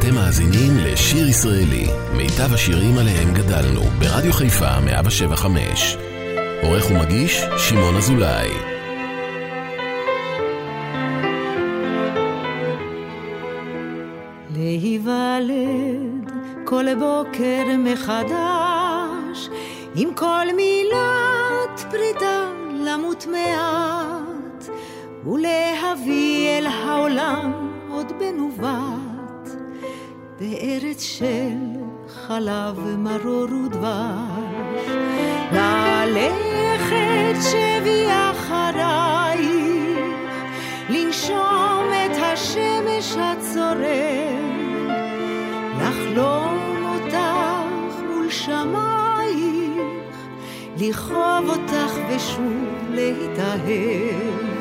אתם מאזינים לשיר ישראלי, מיטב השירים עליהם גדלנו, ברדיו חיפה 175. עורך ומגיש, שמעון אזולאי. להיוולד כל בוקר מחדש, עם כל מילת פרידה למות מעט, ולהביא אל העולם עוד בנובט, בארץ של חלב מרור ודבש. ללכת שבי אחרייך, לנשום את השמש הצורר, לחלום אותך מול שמייך, לכאוב אותך ושוב להיטהר.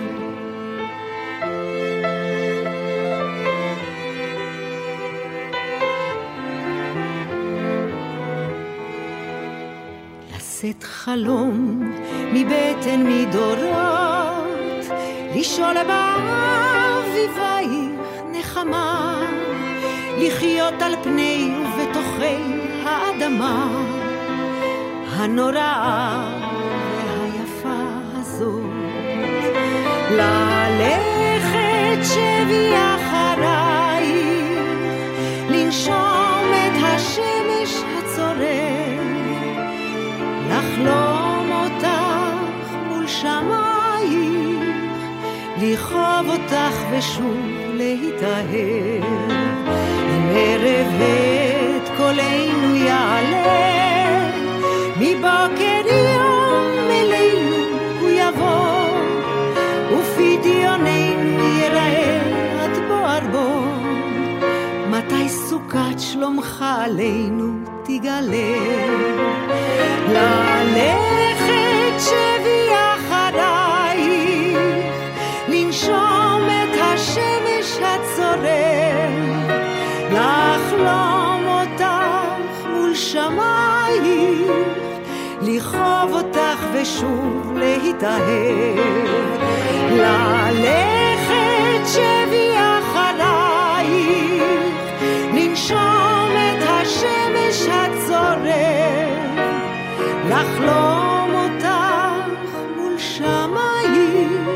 לשאת חלום מבטן מדורות, לשאול באביבייך נחמה, לחיות על פני ובתוכי האדמה הנוראה והיפה הזאת. ללכת שבי אחרייך, לכאוב אותך ושוב להיטהר. אם ערב את קולנו יעלה, מבוקר יום אלינו הוא יבוא, ופדיוננו ייראה עד בוער בו. מתי סוכת שלומך עלינו תגלה? ללכת ושוב להיטהר. ללכת שבי אחרייך, לנשום את השמש הצורר, לחלום אותך מול שמייך,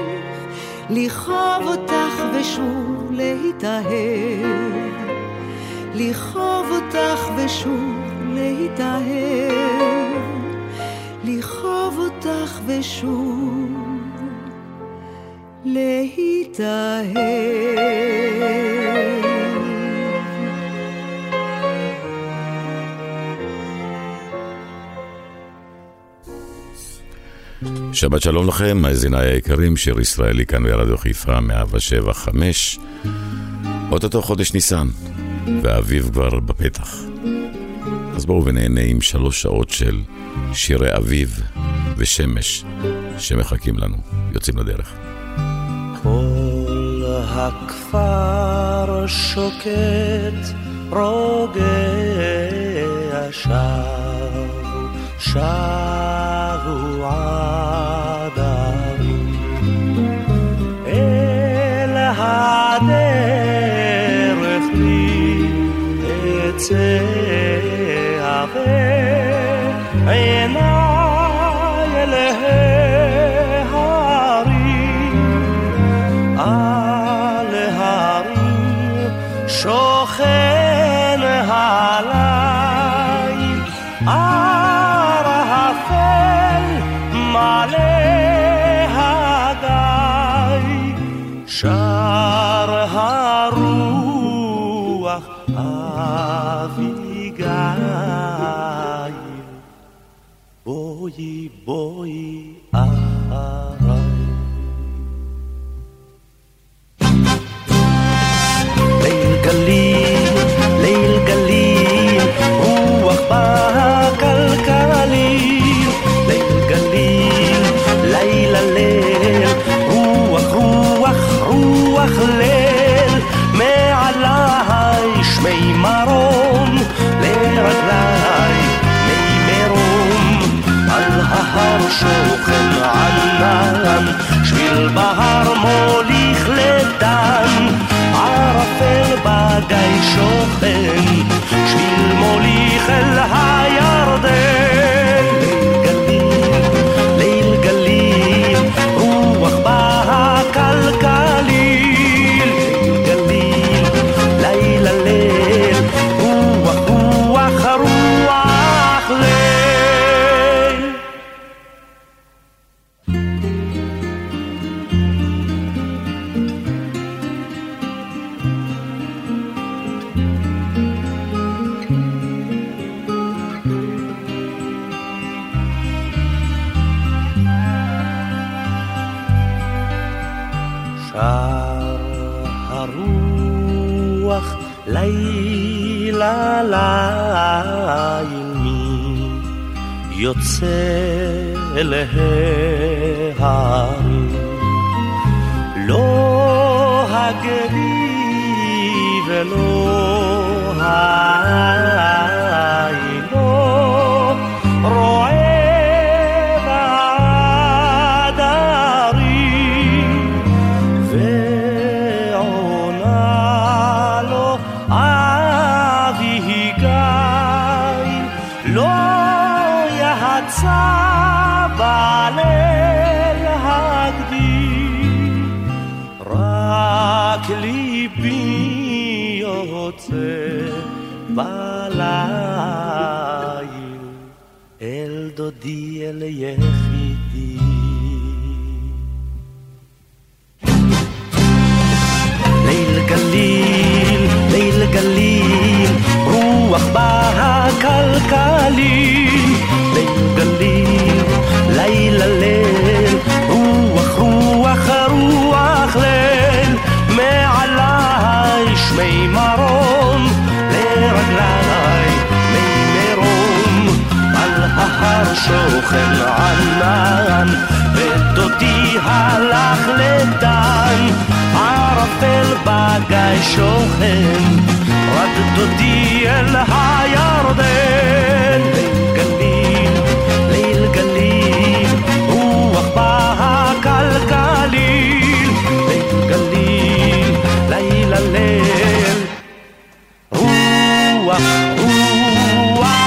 לכאוב אותך ושוב להיטהר. לכאוב אותך ושוב להיטהר. לכאוב אותך ושוב להיטהר. שבת שלום לכם, מאזיניי היקרים, שיר ישראלי כאן ברדיו חיפה 175. אוטוטו חודש ניסן, והאביב כבר בפתח. אז בואו ונהנה עם שלוש שעות של שירי אביב ושמש שמחכים לנו. יוצאים לדרך. כל הכפר שוקט רוגע שרו שרו עדרים אל הדרך לי אצא עיניי الحق לילה ליל מי יוצא להרים לא הגדי ולא העילו רועה רוח בהקלקליל. ליל גליל, לילה ליל, רוח רוח רוח ליל. מעליי שמי מרום, לרגליי ההר שוכן ענן, ודודי הלך לדן, ערפל בגיא שוכן, דודי אל הירדן. ליל ליל גליל, רוח בהקלקליל, ליל גליל, ליל, רוח, רוח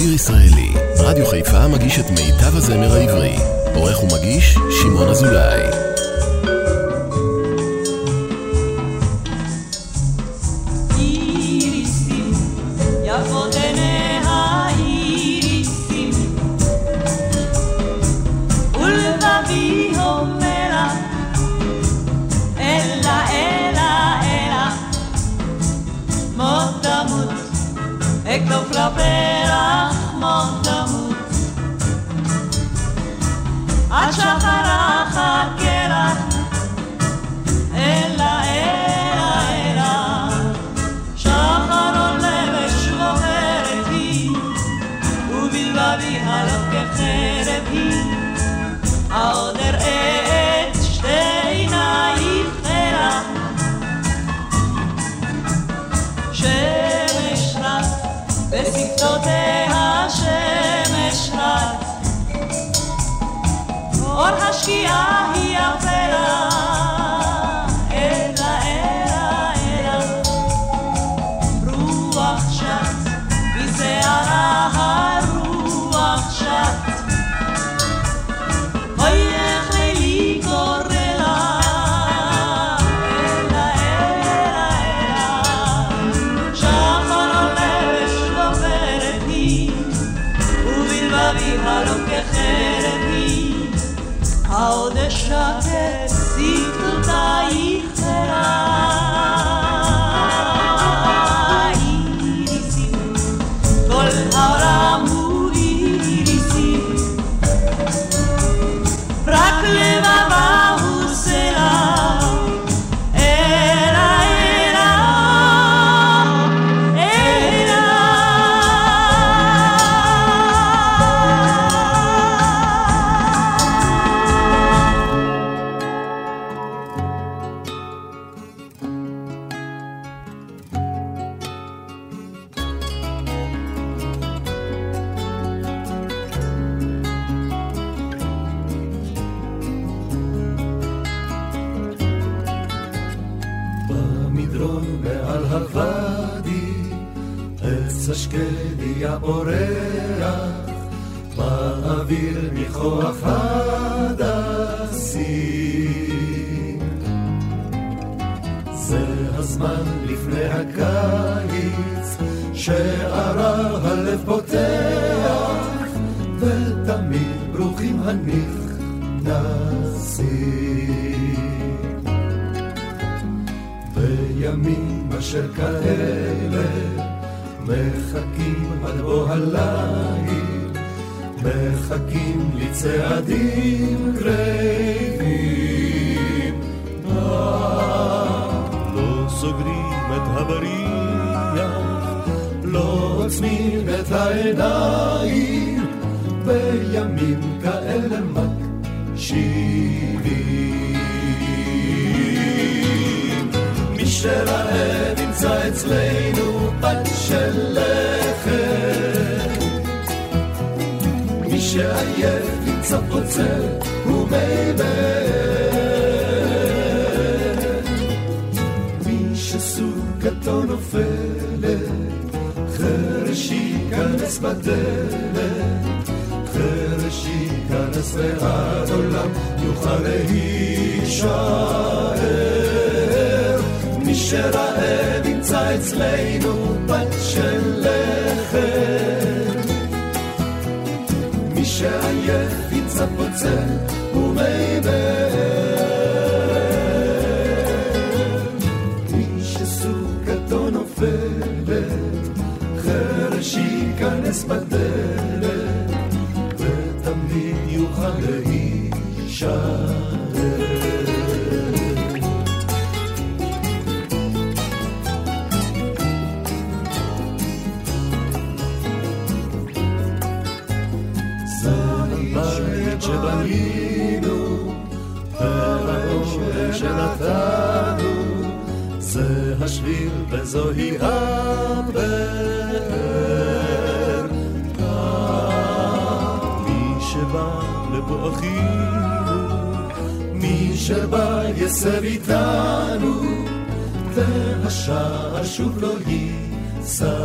ישראלי, רדיו חיפה מגיש את מיטב הזמר העברי. עורך ומגיש, שמעון אזולאי. כל העולם ייכנס ועד עולם יוכל להישאר. מי שרעב ימצא אצלנו פת של לחם, מי שעייף ימצא פוצל ומי שבא יסב איתנו, והשער שוב לא ייסגר.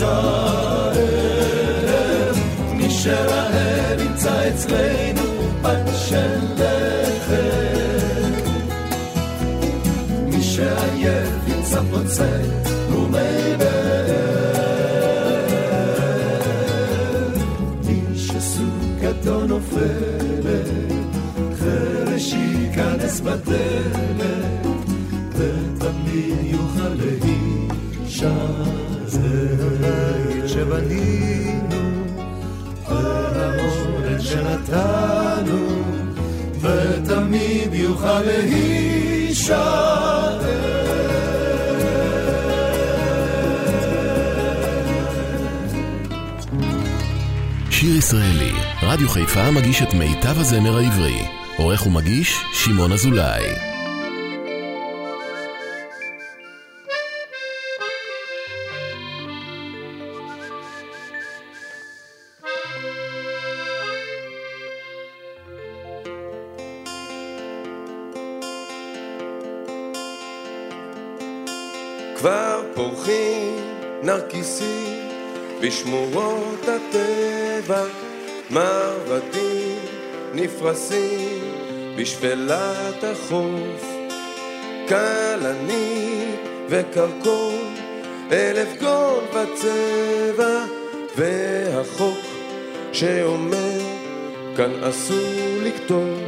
להישאר. מי שרעב ימצא אצלנו פת של לחם, מי שעייף ימצא פוצל ומי מי שסוכתו נופלת, חרש ייכנס בדלת, ותמיד יוכל להישאר. הבית שבנינו, והאוהל שנתנו, ותמיד יוכל להישאר. שיר ישראלי, רדיו חיפה מגיש את מיטב הזמר העברי. עורך ומגיש, שמעון אזולאי. נפרסים בשפלת החוף, כלנית וקרקון, אלף גול בצבע, והחוק שאומר כאן אסור לכתוב.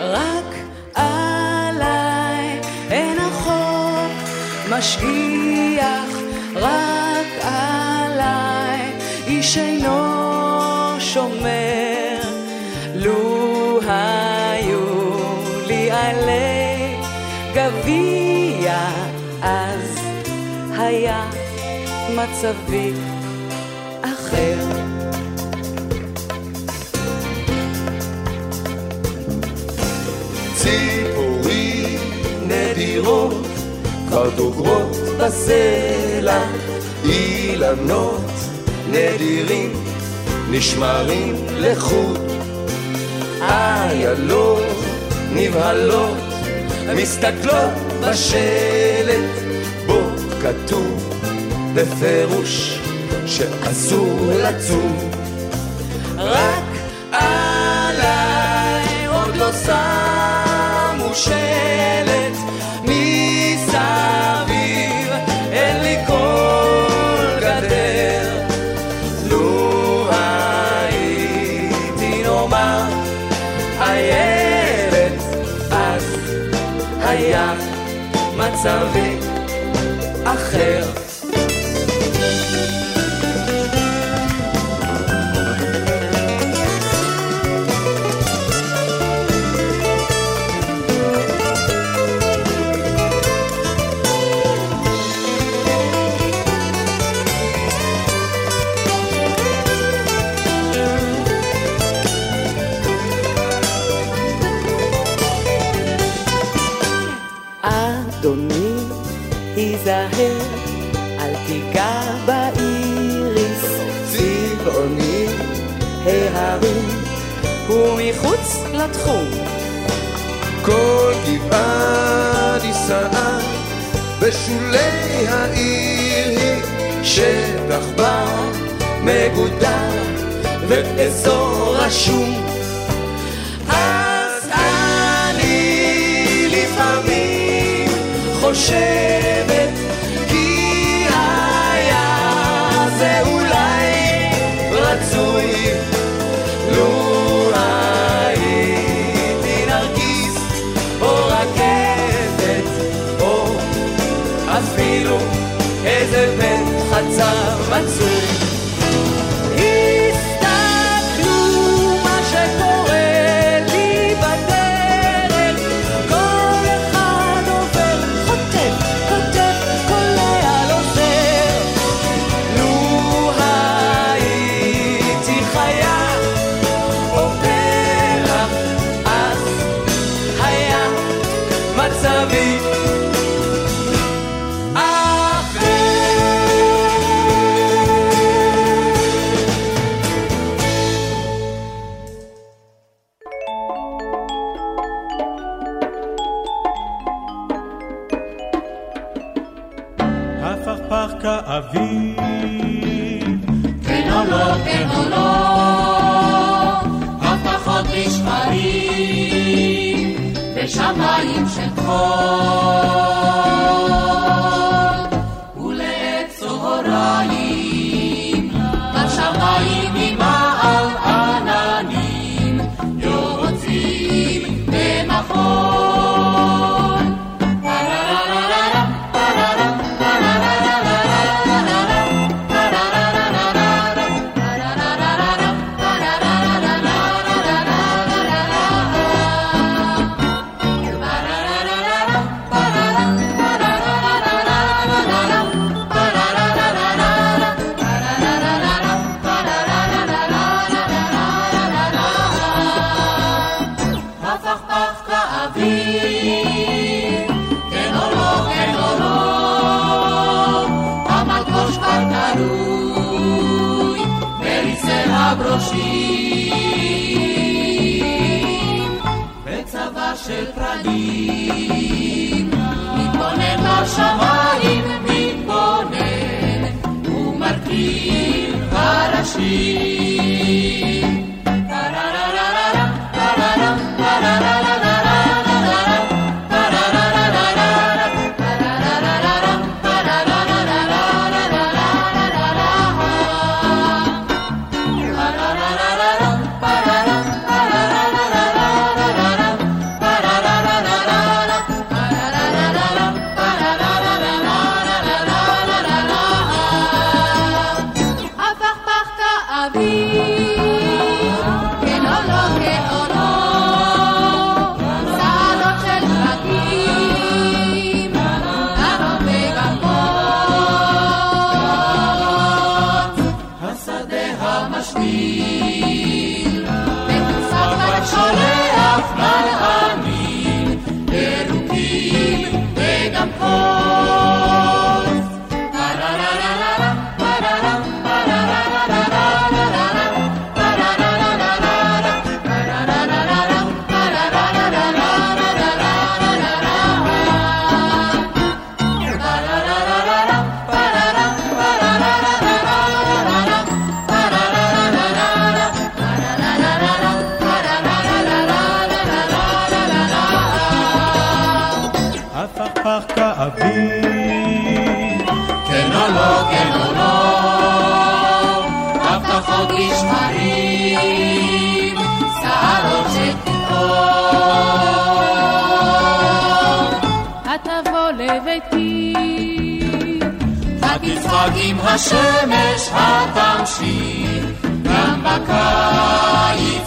רק עליי אין החוק משגיח, רק עליי איש אינו עלי גביע, אז היה מצבי אחר. ציפורים נדירות כבר דוגרות בסלע, אילנות נדירים נשמרים לחוט, איילות נבהלות מסתכלות בשלט, בו כתוב בפירוש שאסור לצום. רק עליי עוד לא שמו שלט מחוץ לתחום. כל גבעה נישאה בשולי העיר היא שטח בר מגודר ואזור רשום. אז אני לפעמים חושבת השמש התמשיך גם בקיץ.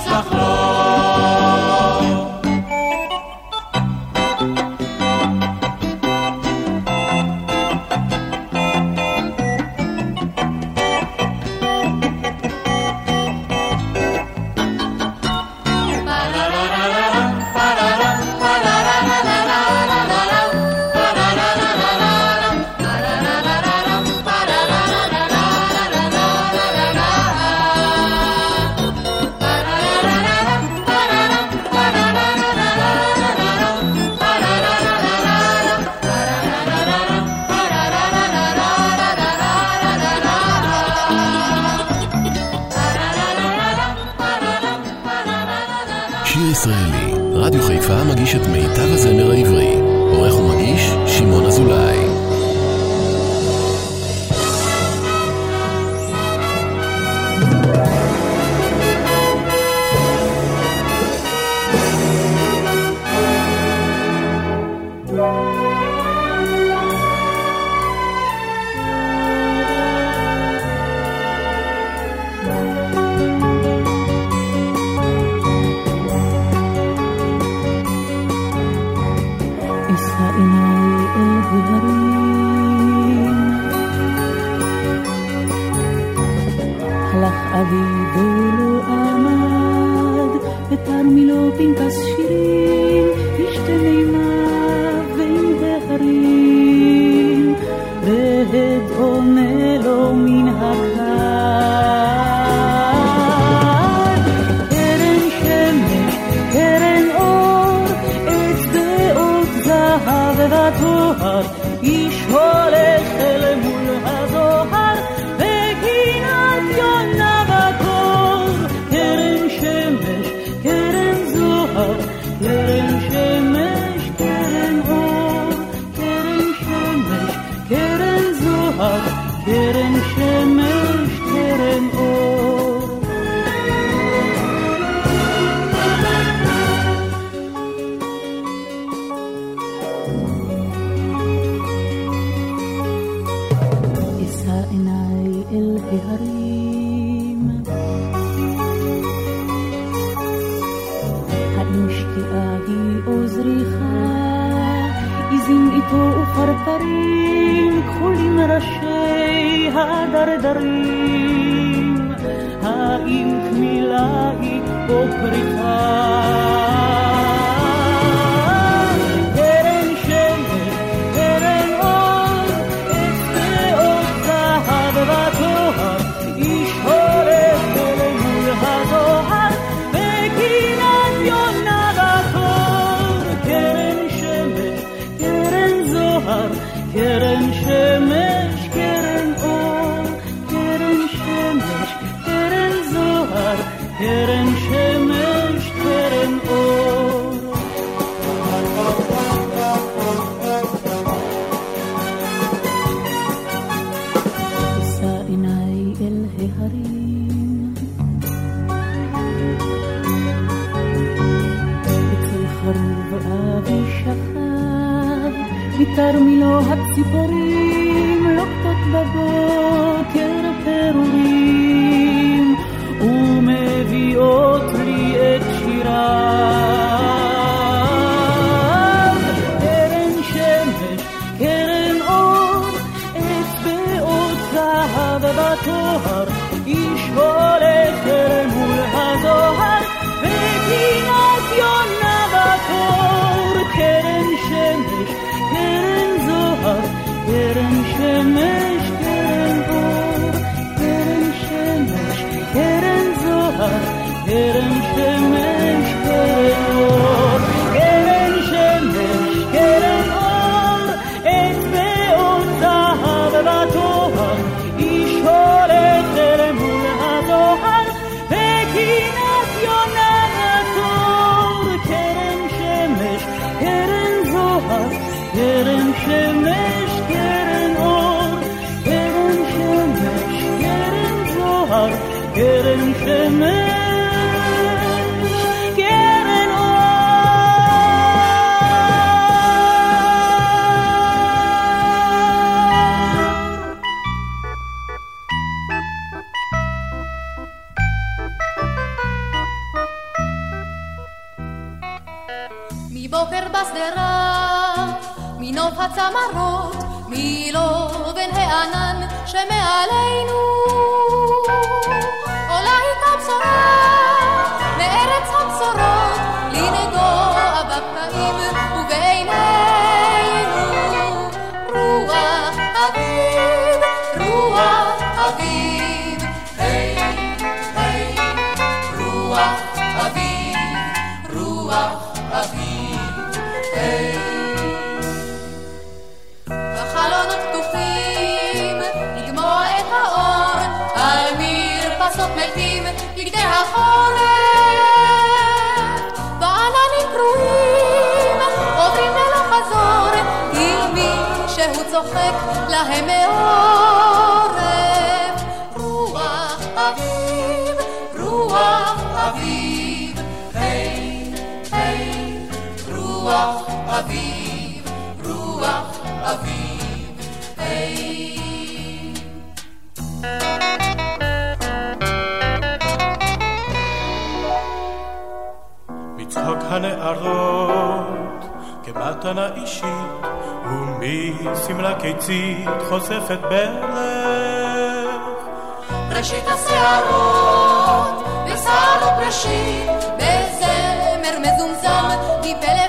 فإني الغريب הלך אבי ולא עמד, ותרמי לו פנקס שירים מבוקר בשדרה, מנוף הצמרות, מלובן הענן שמעלינו. צוחק להם מעורף. רוח אביב, רוח אביב, היי, היי, רוח אביב, הנערות כמתנה אישית ומשמלה קיצית חושפת ברך ראשית השערות, בשערות ראשית, בזמר מזומזם, מפלא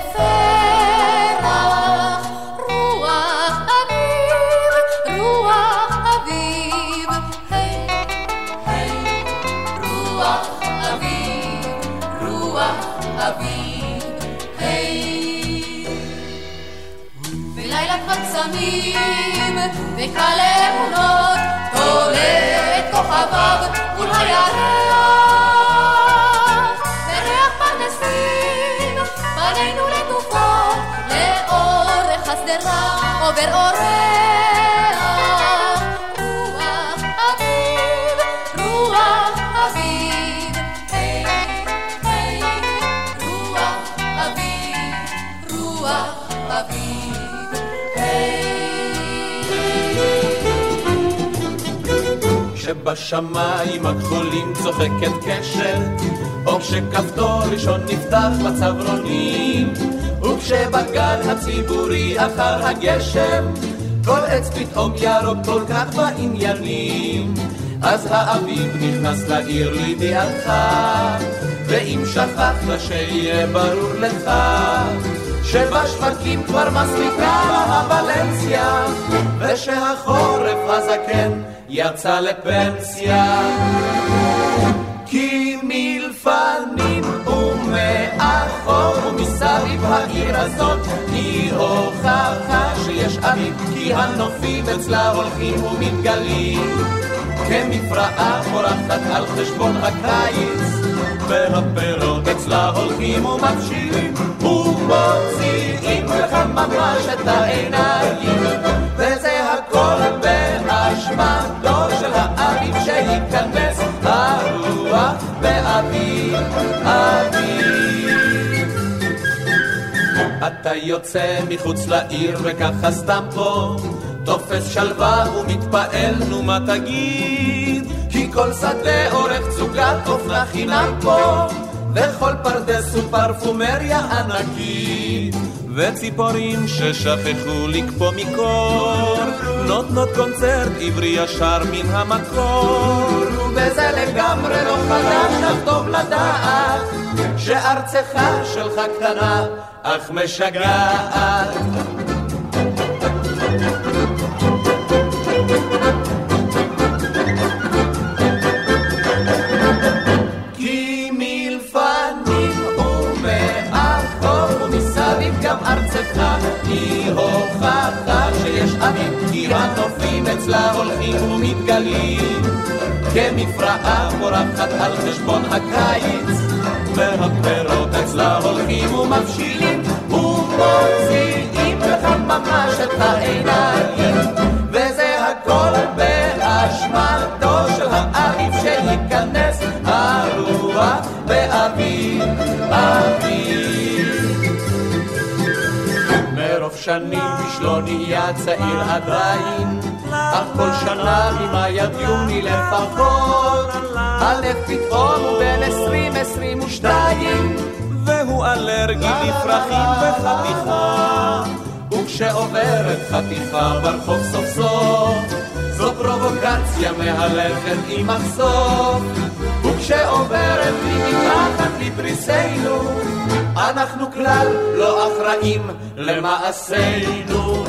וקל אמונות, תולה את כוכביו מול הירח. וריח פרדסים, פנינו לתופות, לאורך השדרה עובר אורח. כשבשמיים הכחולים צוחקת קשת, או כשכפתור ראשון נפתח בצברונים, וכשבגן הציבורי אחר הגשם, כל עץ פתאום ירוק כל כך בעניינים. אז האביב נכנס לעיר לידיעתך, ואם שכחת שיהיה ברור לך, שבשווקים כבר מספיקה הוולנסיה, ושהחורף הזקן יצא לפנסיה. כי מלפנים ומאחור ומסביב העיר הזאת היא הוכחה שיש אביב, כי הנופים אצלה הולכים ומתגלים. כמפרעה פורחת על חשבון הקיץ, והפירות אצלה הולכים ומבשילים, ומוציאים לך ממש את העיניים, וזה באשמתו של האביב שייכנס הרוח באביב, אביב. אתה יוצא מחוץ לעיר וככה סתם פה תופס שלווה ומתפעל, נו מה תגיד? כי כל שדה עורך צוגת אופנה חינם פה, וכל פרדס הוא פרפומריה ענקית. וציפורים ששכחו לקפוא מקור, נותנות קונצרט עברי ישר מן המקור. וזה לגמרי לא חדש, אך טוב לדעת, שארצך שלך קטנה, אך משגעת. הנופים אצלה הולכים ומתגלים. כמפרעה פורחת על חשבון הקיץ והפירות אצלה הולכים ומבשילים ומוציאים לך ממש את העיניים. וזה הכל באשמתו של האביב שייכנס הרוח באביב, שנים איש לא צעיר עדיין, אך כל שנה ממאי עד יוני לפחות, הלב פתאום הוא בן עשרים עשרים ושתיים, והוא אלרגי לפרחים וחתיכה. וכשעוברת חתיכה ברחוב סוף סוף, זו פרובוקציה מהלכת עם מחשוף. וכשעוברת היא מתחת לפריסנו, אנחנו כלל לא אחראים למעשינו.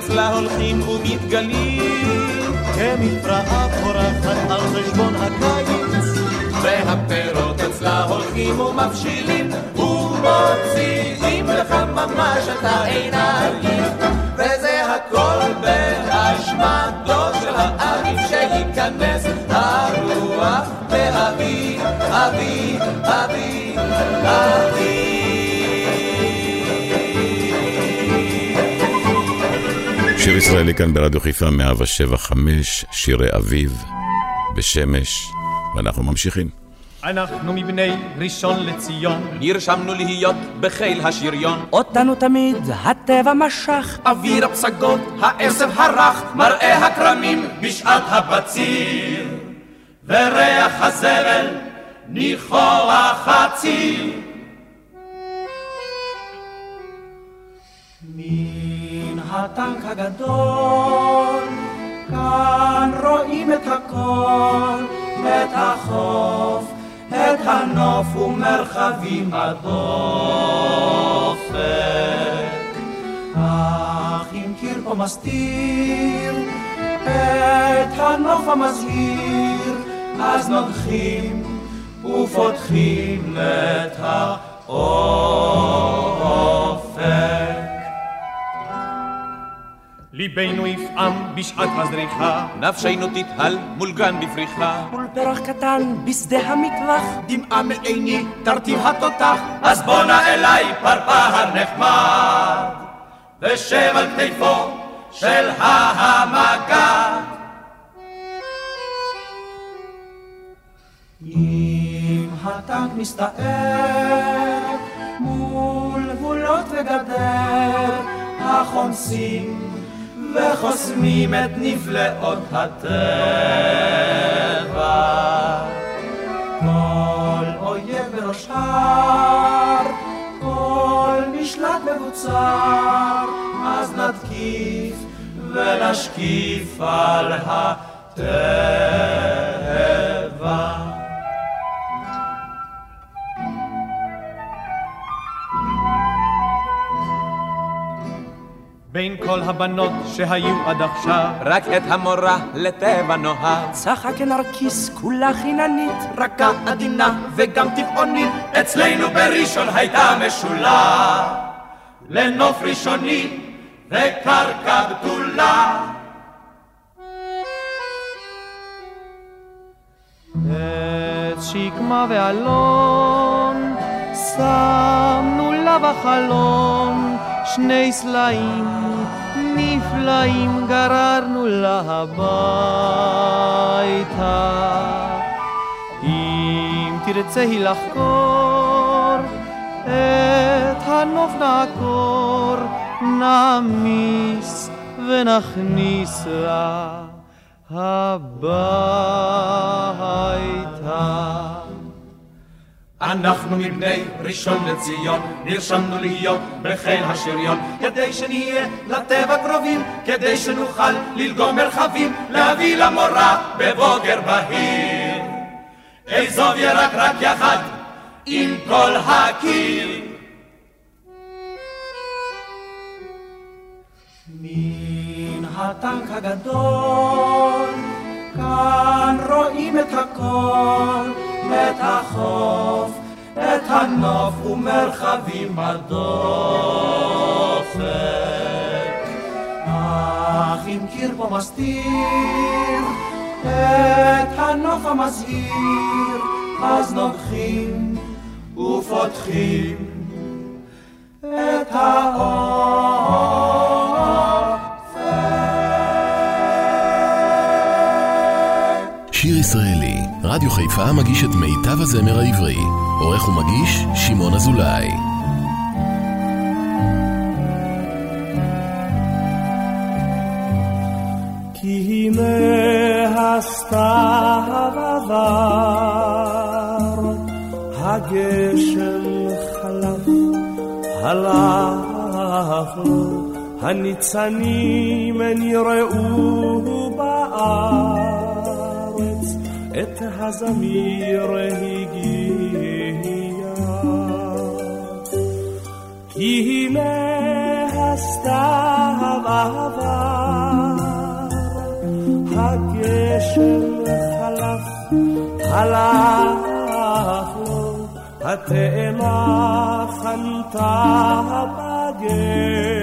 אצלה הולכים ומתגלים. כמפרעה פורחת על חשבון הקיץ והפירות אצלה הולכים ומבשילים ומוציאים לך ממש את העיניים. וזה הכל באשמתו של האביב שייכנס הרוח ואבי, אבי, אבי, אבי שיר ישראלי כאן ברדיו חיפה 175, שירי אביב, בשמש, ואנחנו ממשיכים. אנחנו מבני ראשון לציון. נרשמנו להיות בחיל השריון. אותנו תמיד הטבע משך. אוויר הפסגות, העשב הרך מראה הכרמים בשעת הבציר. וריח הזבל ניחוח הציר הטנק הגדול כאן רואים את הכל את החוף את הנוף ומרחבים הדופק. אך אם קיר פה מסתיר את הנוף המזהיר אז נוגחים ופותחים את האופק ליבנו יפעם בשעת הזריחה. נפשנו תתהל מול גן בפריחה. מול פרח קטן בשדה המטווח. דמעה מעיני תרטיב התותח. אז בוא נא אליי פרפר נחמד ושב על כתפו של המגד אם הטנק מסתער מול גבולות וגדר החומסים וחוסמים את נפלאות הטבע. כל אויב בראש הר כל משלט מבוצר אז נתקיף ונשקיף על הטבע בין כל הבנות שהיו עד עכשיו. רק את המורה לטבע נוהג צחק הנרקיס כולה חיננית רכה עדינה וגם טבעונית. אצלנו בראשון הייתה משולה לנוף ראשוני וקרקע בתולה. את שקמה ואלון שמנו לה בחלון שני סלעים נפלאים גררנו לה הביתה אם תרצה לחקור את הנוף נעקור נעמיס ונכניס לה הביתה אנחנו מבני ראשון לציון, נרשמנו להיות בחיל השריון, כדי שנהיה לטבע קרובים, כדי שנוכל ללגום מרחבים, להביא למורה בבוקר בהיר. אזוב ירק רק יחד עם כל הקיר. מן הטנק הגדול, כאן רואים את הכל, את החוף, את הנוף ומרחבים בדופק. אך אם קיר פה מסתיר את הנוף המזהיר, אז נוגחים ופותחים את האופק. רדיו חיפה מגיש את מיטב הזמר העברי. עורך ומגיש, שמעון אזולאי. כי הנה הסתיו עבר, הגשם חלף, הלך לו, הניצנים נראו בארץ, את הזמיר הגיע. כי הנה הסתיו עבר, הגשם חלף, הלך לו, התאנה חנתה בגר,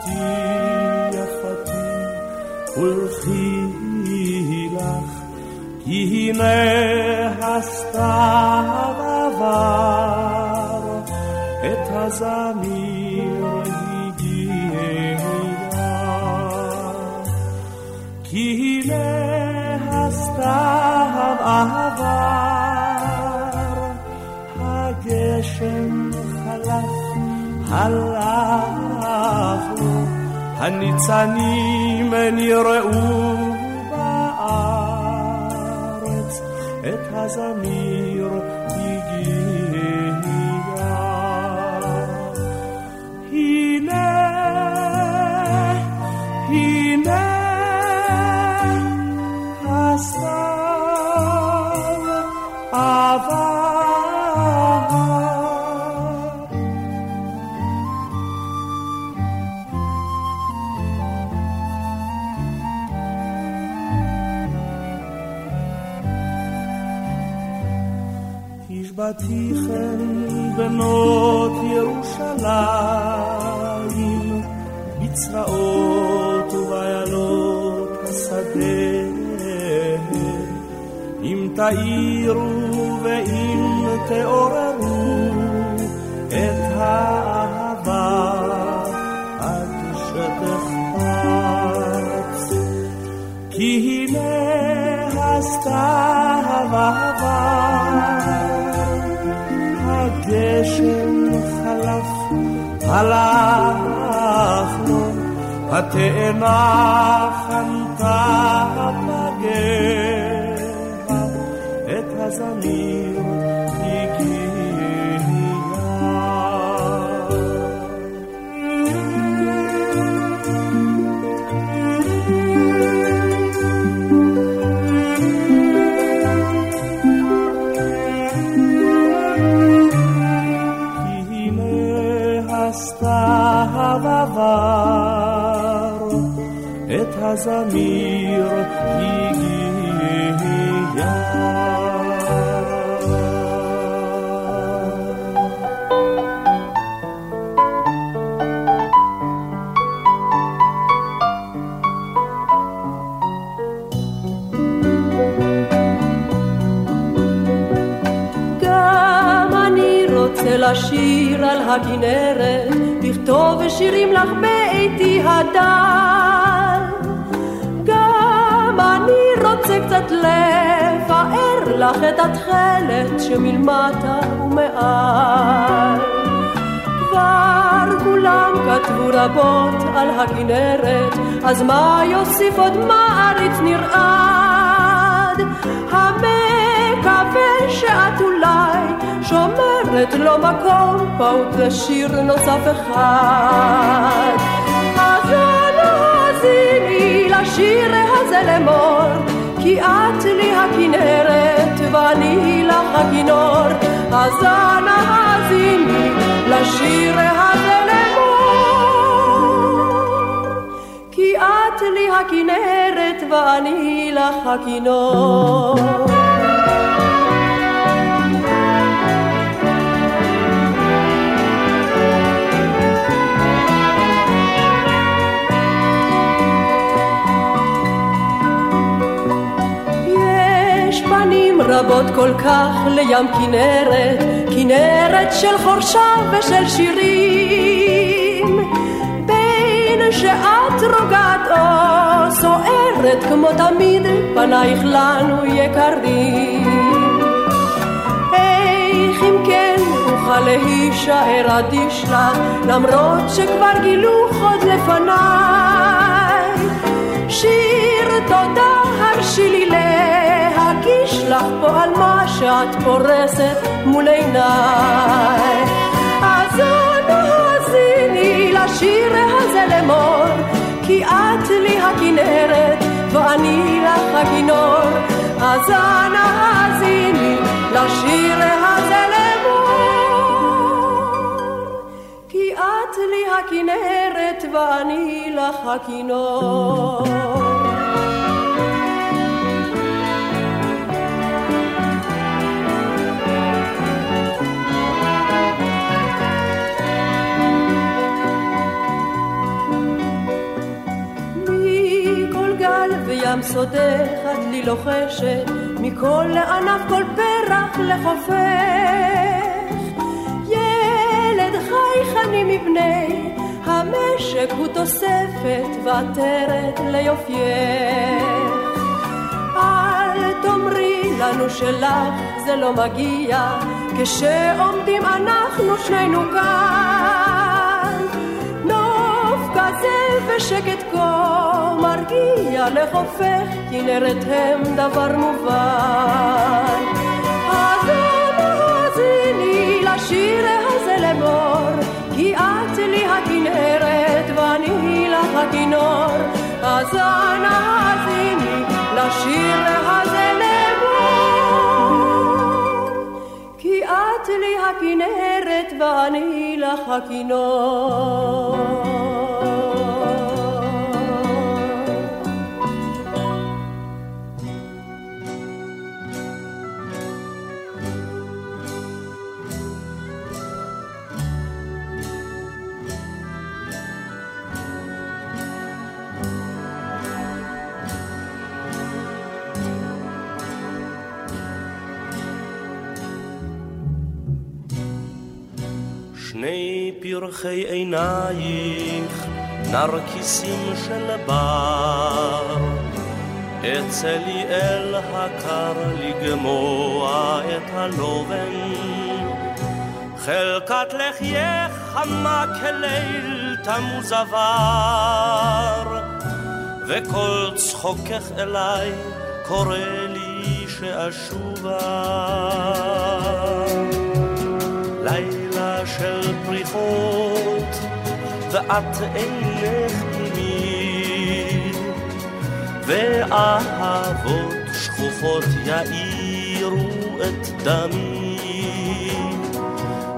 רעייתי יפתי, ולכי לך, כי הנה הסתיו עבר, את הזמיר הגיע. כי הנה הסתיו עבר, הגשם חלף, הלך הניצנים נראו בארץ, את הזמיר בנות ירושלים, בצבאות ובעיינות השדה. אם תאירו ואם תעוררו את האהבה עד שתחפץ. כי הנה הסתיו עבר, הגשם חלף, הלך לו, התאנה חנתה בגר, את הזמיר הכנרת, אז מה יוסיף עוד מעריץ נרעד? המקווה שאת אולי שומרת לו מקום פעוט לשיר נוסף אחד. אז אנא האזיני לשיר הזה לאמור, כי את לי הכנרת ואני לך הכינור. אז אנא האזיני לשיר הזה לי הכנרת ואני לך הכינור. רבות כל כך לים כנרת, כנרת של חורשה ושל שירים. בין שעה סוערת כמו תמיד, פנייך לנו יקרים. איך אם כן אוכל להישאר אדיש לך, למרות שכבר גילו חוד לפניי. שיר תודה הרשי לי להגיש לך פה על מה שאת פורסת מול עיניי. אז אנא האזיני לשיר הזה לאמור, כי את לי הכנרת ואני לך הכינור. אז אנא האזיני לשיר הזה לאמור, כי את לי הכנרת ואני לך הכינור. ים סודך את לי לוחשת, מכל לענף כל פרח לחופך. ילד חייכני מבני המשק הוא תוספת ועטרת ליופייך. אל תאמרי לנו שלך זה לא מגיע, כשעומדים אנחנו שנינו כאן. כזה ושקט כה מרגיע לחופך, כנרת הם דבר מובן. אז אנא האזיני לשיר הזה לאמור, כי את לי הכנרת ואני לך הכינור. אז אנא האזיני לשיר הזה לאמור, כי את לי הכנרת ואני לך הכינור. שני פרחי עינייך, נרקיסים של בר. אצא לי אל הקר לגמוע את הלובן. חלקת לחייך חמה כליל תמוז עבר, וכל צחוקך אליי קורא לי שאשובה. לילה פריחות, ואת אינך עימי, ואהבות שכוחות יאירו את דמי,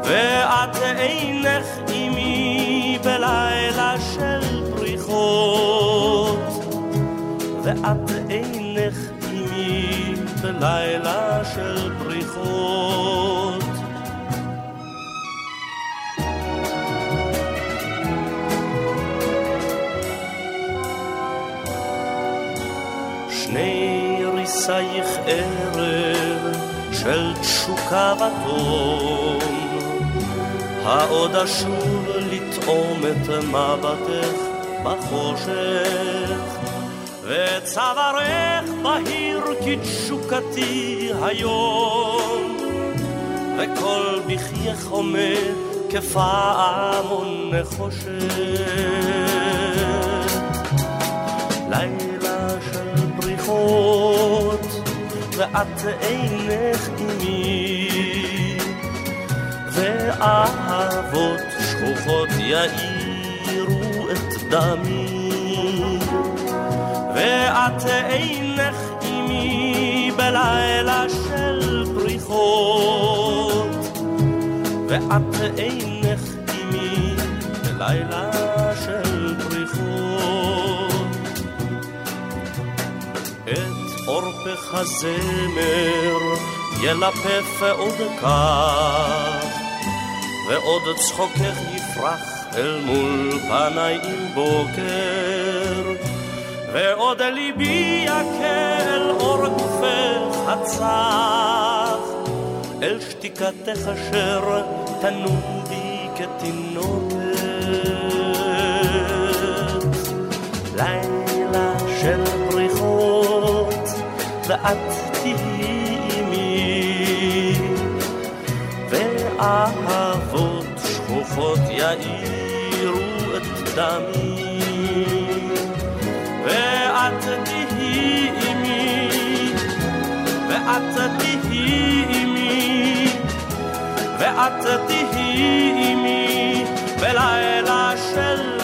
ואת אינך עימי בלילה של פריחות, ואת אינך עימי בלילה של פריחות. ריסייך ערב של תשוקה ותום, העוד אשוב לטעום את מבטך בחושך, וצווארך בהיר כתשוקתי היום, וכל בחייך עומד כפעמון נחושת. לילה של פריחות, ואת אינך עימי, ואהבות שכוחות יאירו את דמי, ואת אינך עימי בלילה של פריחות, ואת אינך עימי בלילה עורפך הזמר ילפף עוד כך, ועוד צחוקך יפרח אל מול פניי עם בוקר, ועוד ליבי אל אור גופך הצח, אל שתיקתך אשר תנום בי כתינוקת. ואת תהיי עימי, ואהבות שכוחות יאירו את דמי. ואת תהיי עימי, ואת תהיי עימי, ואת תהיי עימי בלילה של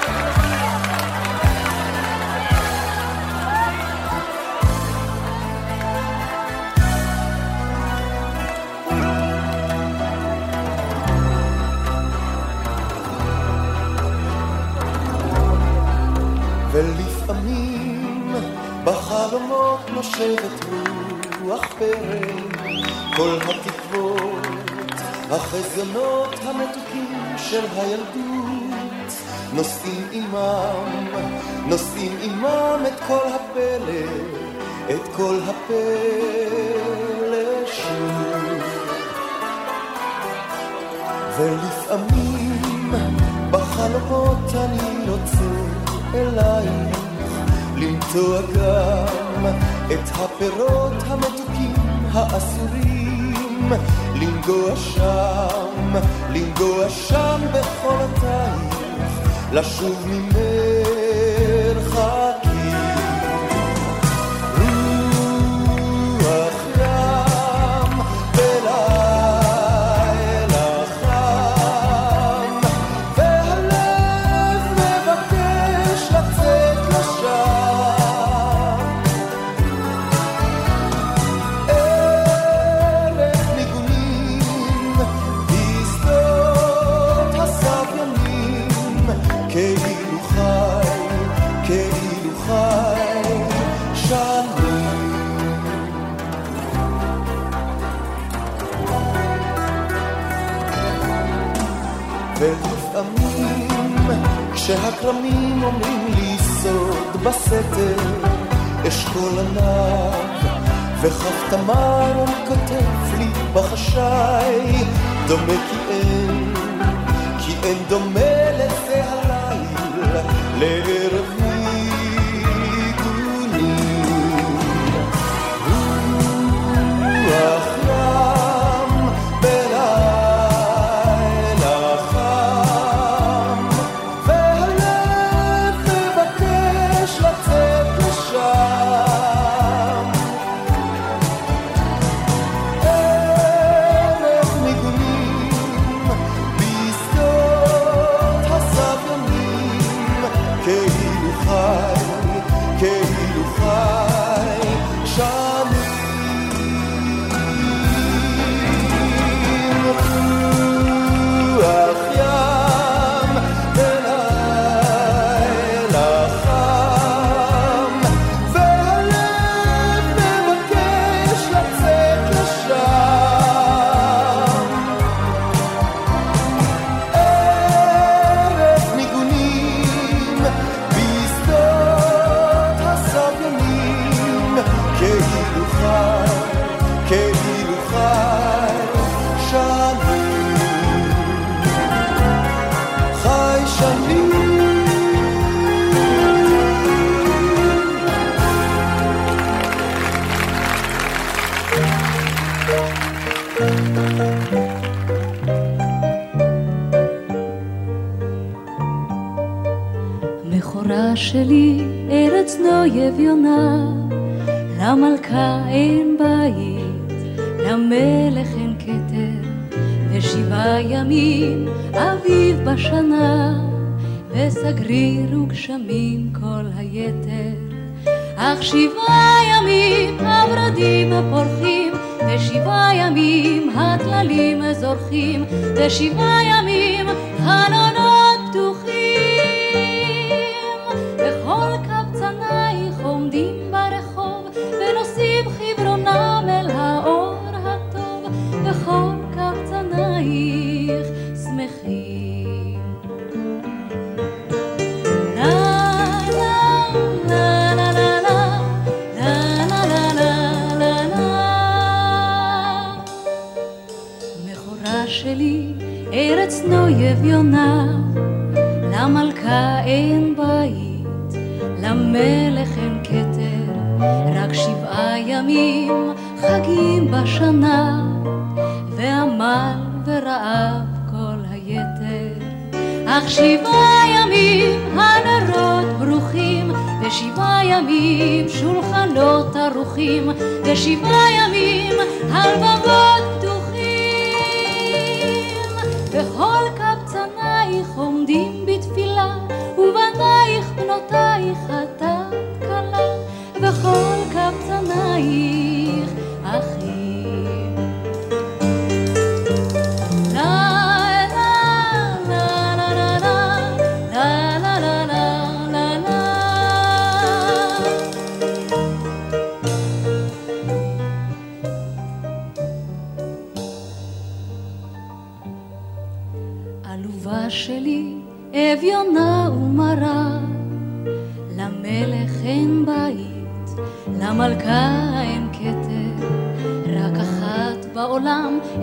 של הילדות, נושאים עימם, נושאים עימם את כל הפלא, את כל הפלא שוב. ולפעמים בחלומות אני רוצה אלייך, לנטוע גם את הפירות המתוקים האסורים, לנגוע שם, לנגוע שם בחולתייך, לשוב ממרחקים. כאילו חי, שנים. ולפעמים כשהכרמים אומרים לי סוד בסתר אשכול ענק וכף תמר כותב לי בחשאי דומה כי אין כי אין דומה לזה הליל מכורה שלי, ארץ נויב יונה, למלכה אין בית, למלך אין כתר, ושבעה ימים אביב בשנה, וסגריר וגשמים כל היתר. אך שבעה ימים הורדים פורחים, ושבעה ימים הטללים זורחים, ושבעה ימים חלונות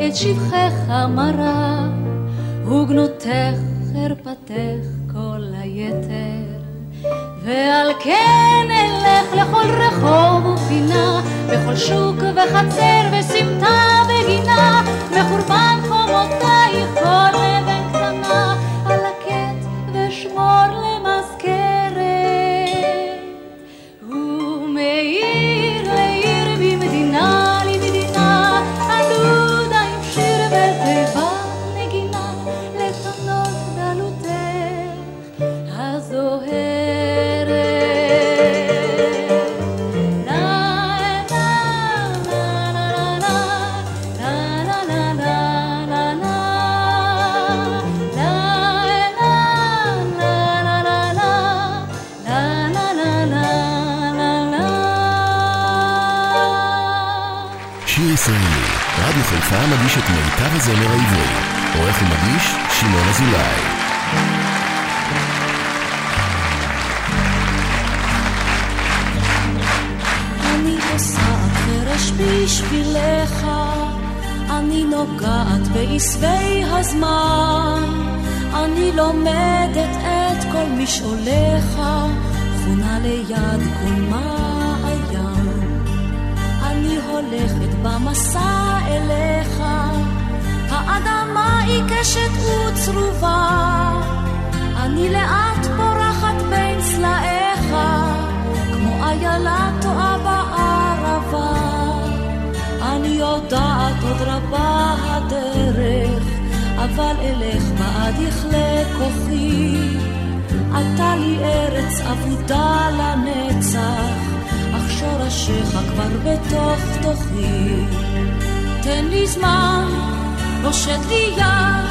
את שבחך מרה, וגנותך אבל אלך בעד יכלה כוחי. אתה לי ארץ אבודה לנצח, אך שורשיך כבר בתוך תוכי. תן לי זמן, הושט לי יד,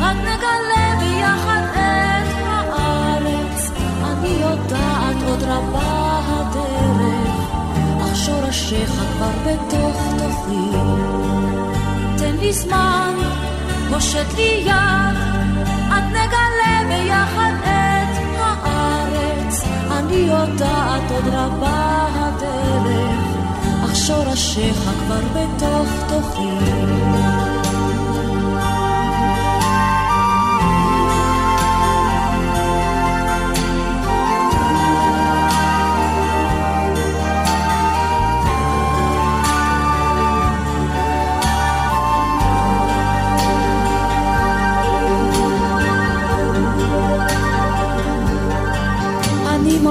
רק נגלה ביחד את הארץ. אני יודעת עוד רבה הדרך, אך שורשיך כבר בתוך תוכי. תן לי זמן, הושט לי יד, עד נגלה ביחד את הארץ. אני יודעת עוד רבה הדרך, אך שורשיך כבר בתוך תוכי.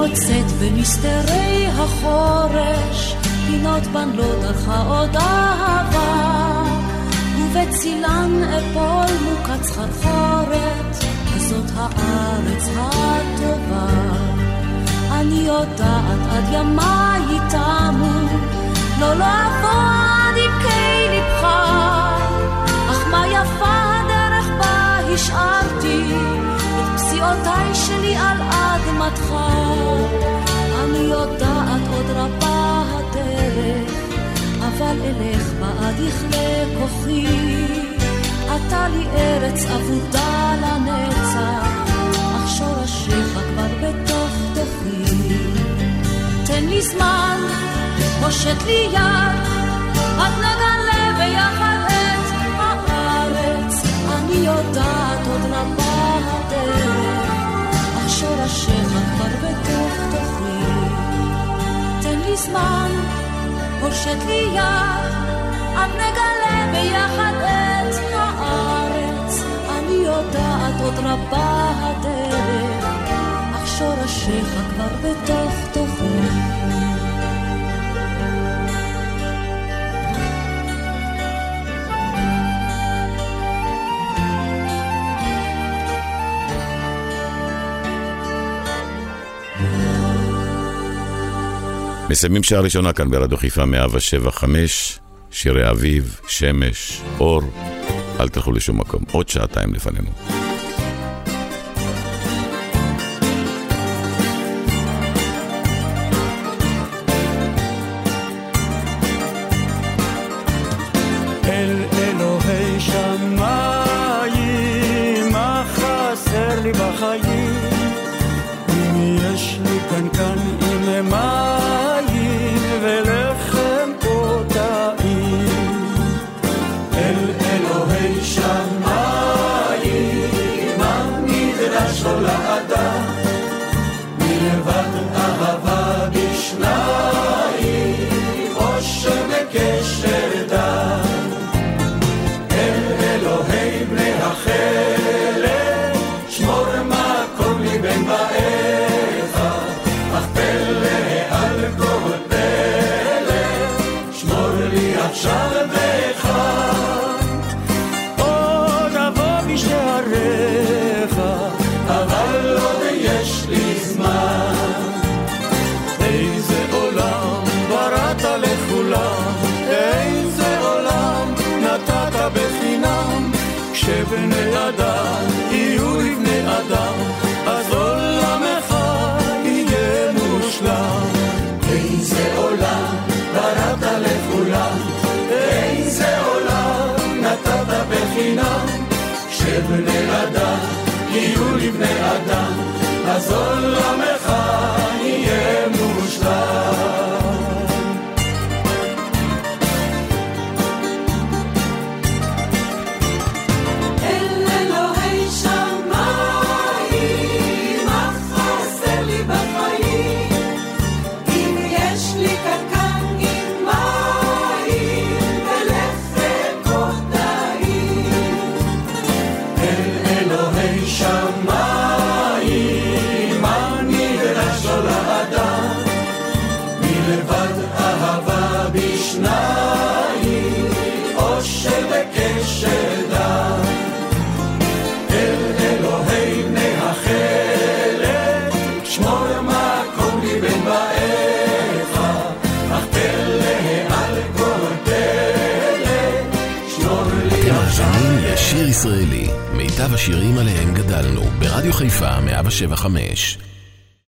מוצאת במסתרי החורש פינות לא דרכה עוד אהבה. ובצילן אפול מוקת סחרחורת זאת הארץ הטובה. אני יודעת עד ימיי תמו לא לעבוד עמקי ליבך אך מה יפה הדרך בה השארתי את פסיעותיי שלי על אדמתך אבל אלך בה עד יכלה כוחי. אתה לי ארץ אבודה לנצח, אך שורשיך כבר בתוך תוכי. תן לי זמן, פושט לי יד, עד נגלה ביחד את הארץ. אני יודעת עוד רבה הדרך, אך שורשיך כבר בתוך תוכי. תן לי זמן, הושט לי יד, עד נגלה ביחד את הארץ. אני יודעת עוד רבה הדרך, אך שורשיך כבר בתוך תוכי. מסיימים שעה ראשונה כאן ברדיו חיפה 175, שירי אביב, שמש, אור, אל תלכו לשום מקום, עוד שעתיים לפנינו. בני אדם, יהיו לבני אדם, אז עולמך יהיה מושלם. ישראלי, מיטב השירים עליהם גדלנו, ברדיו חיפה 175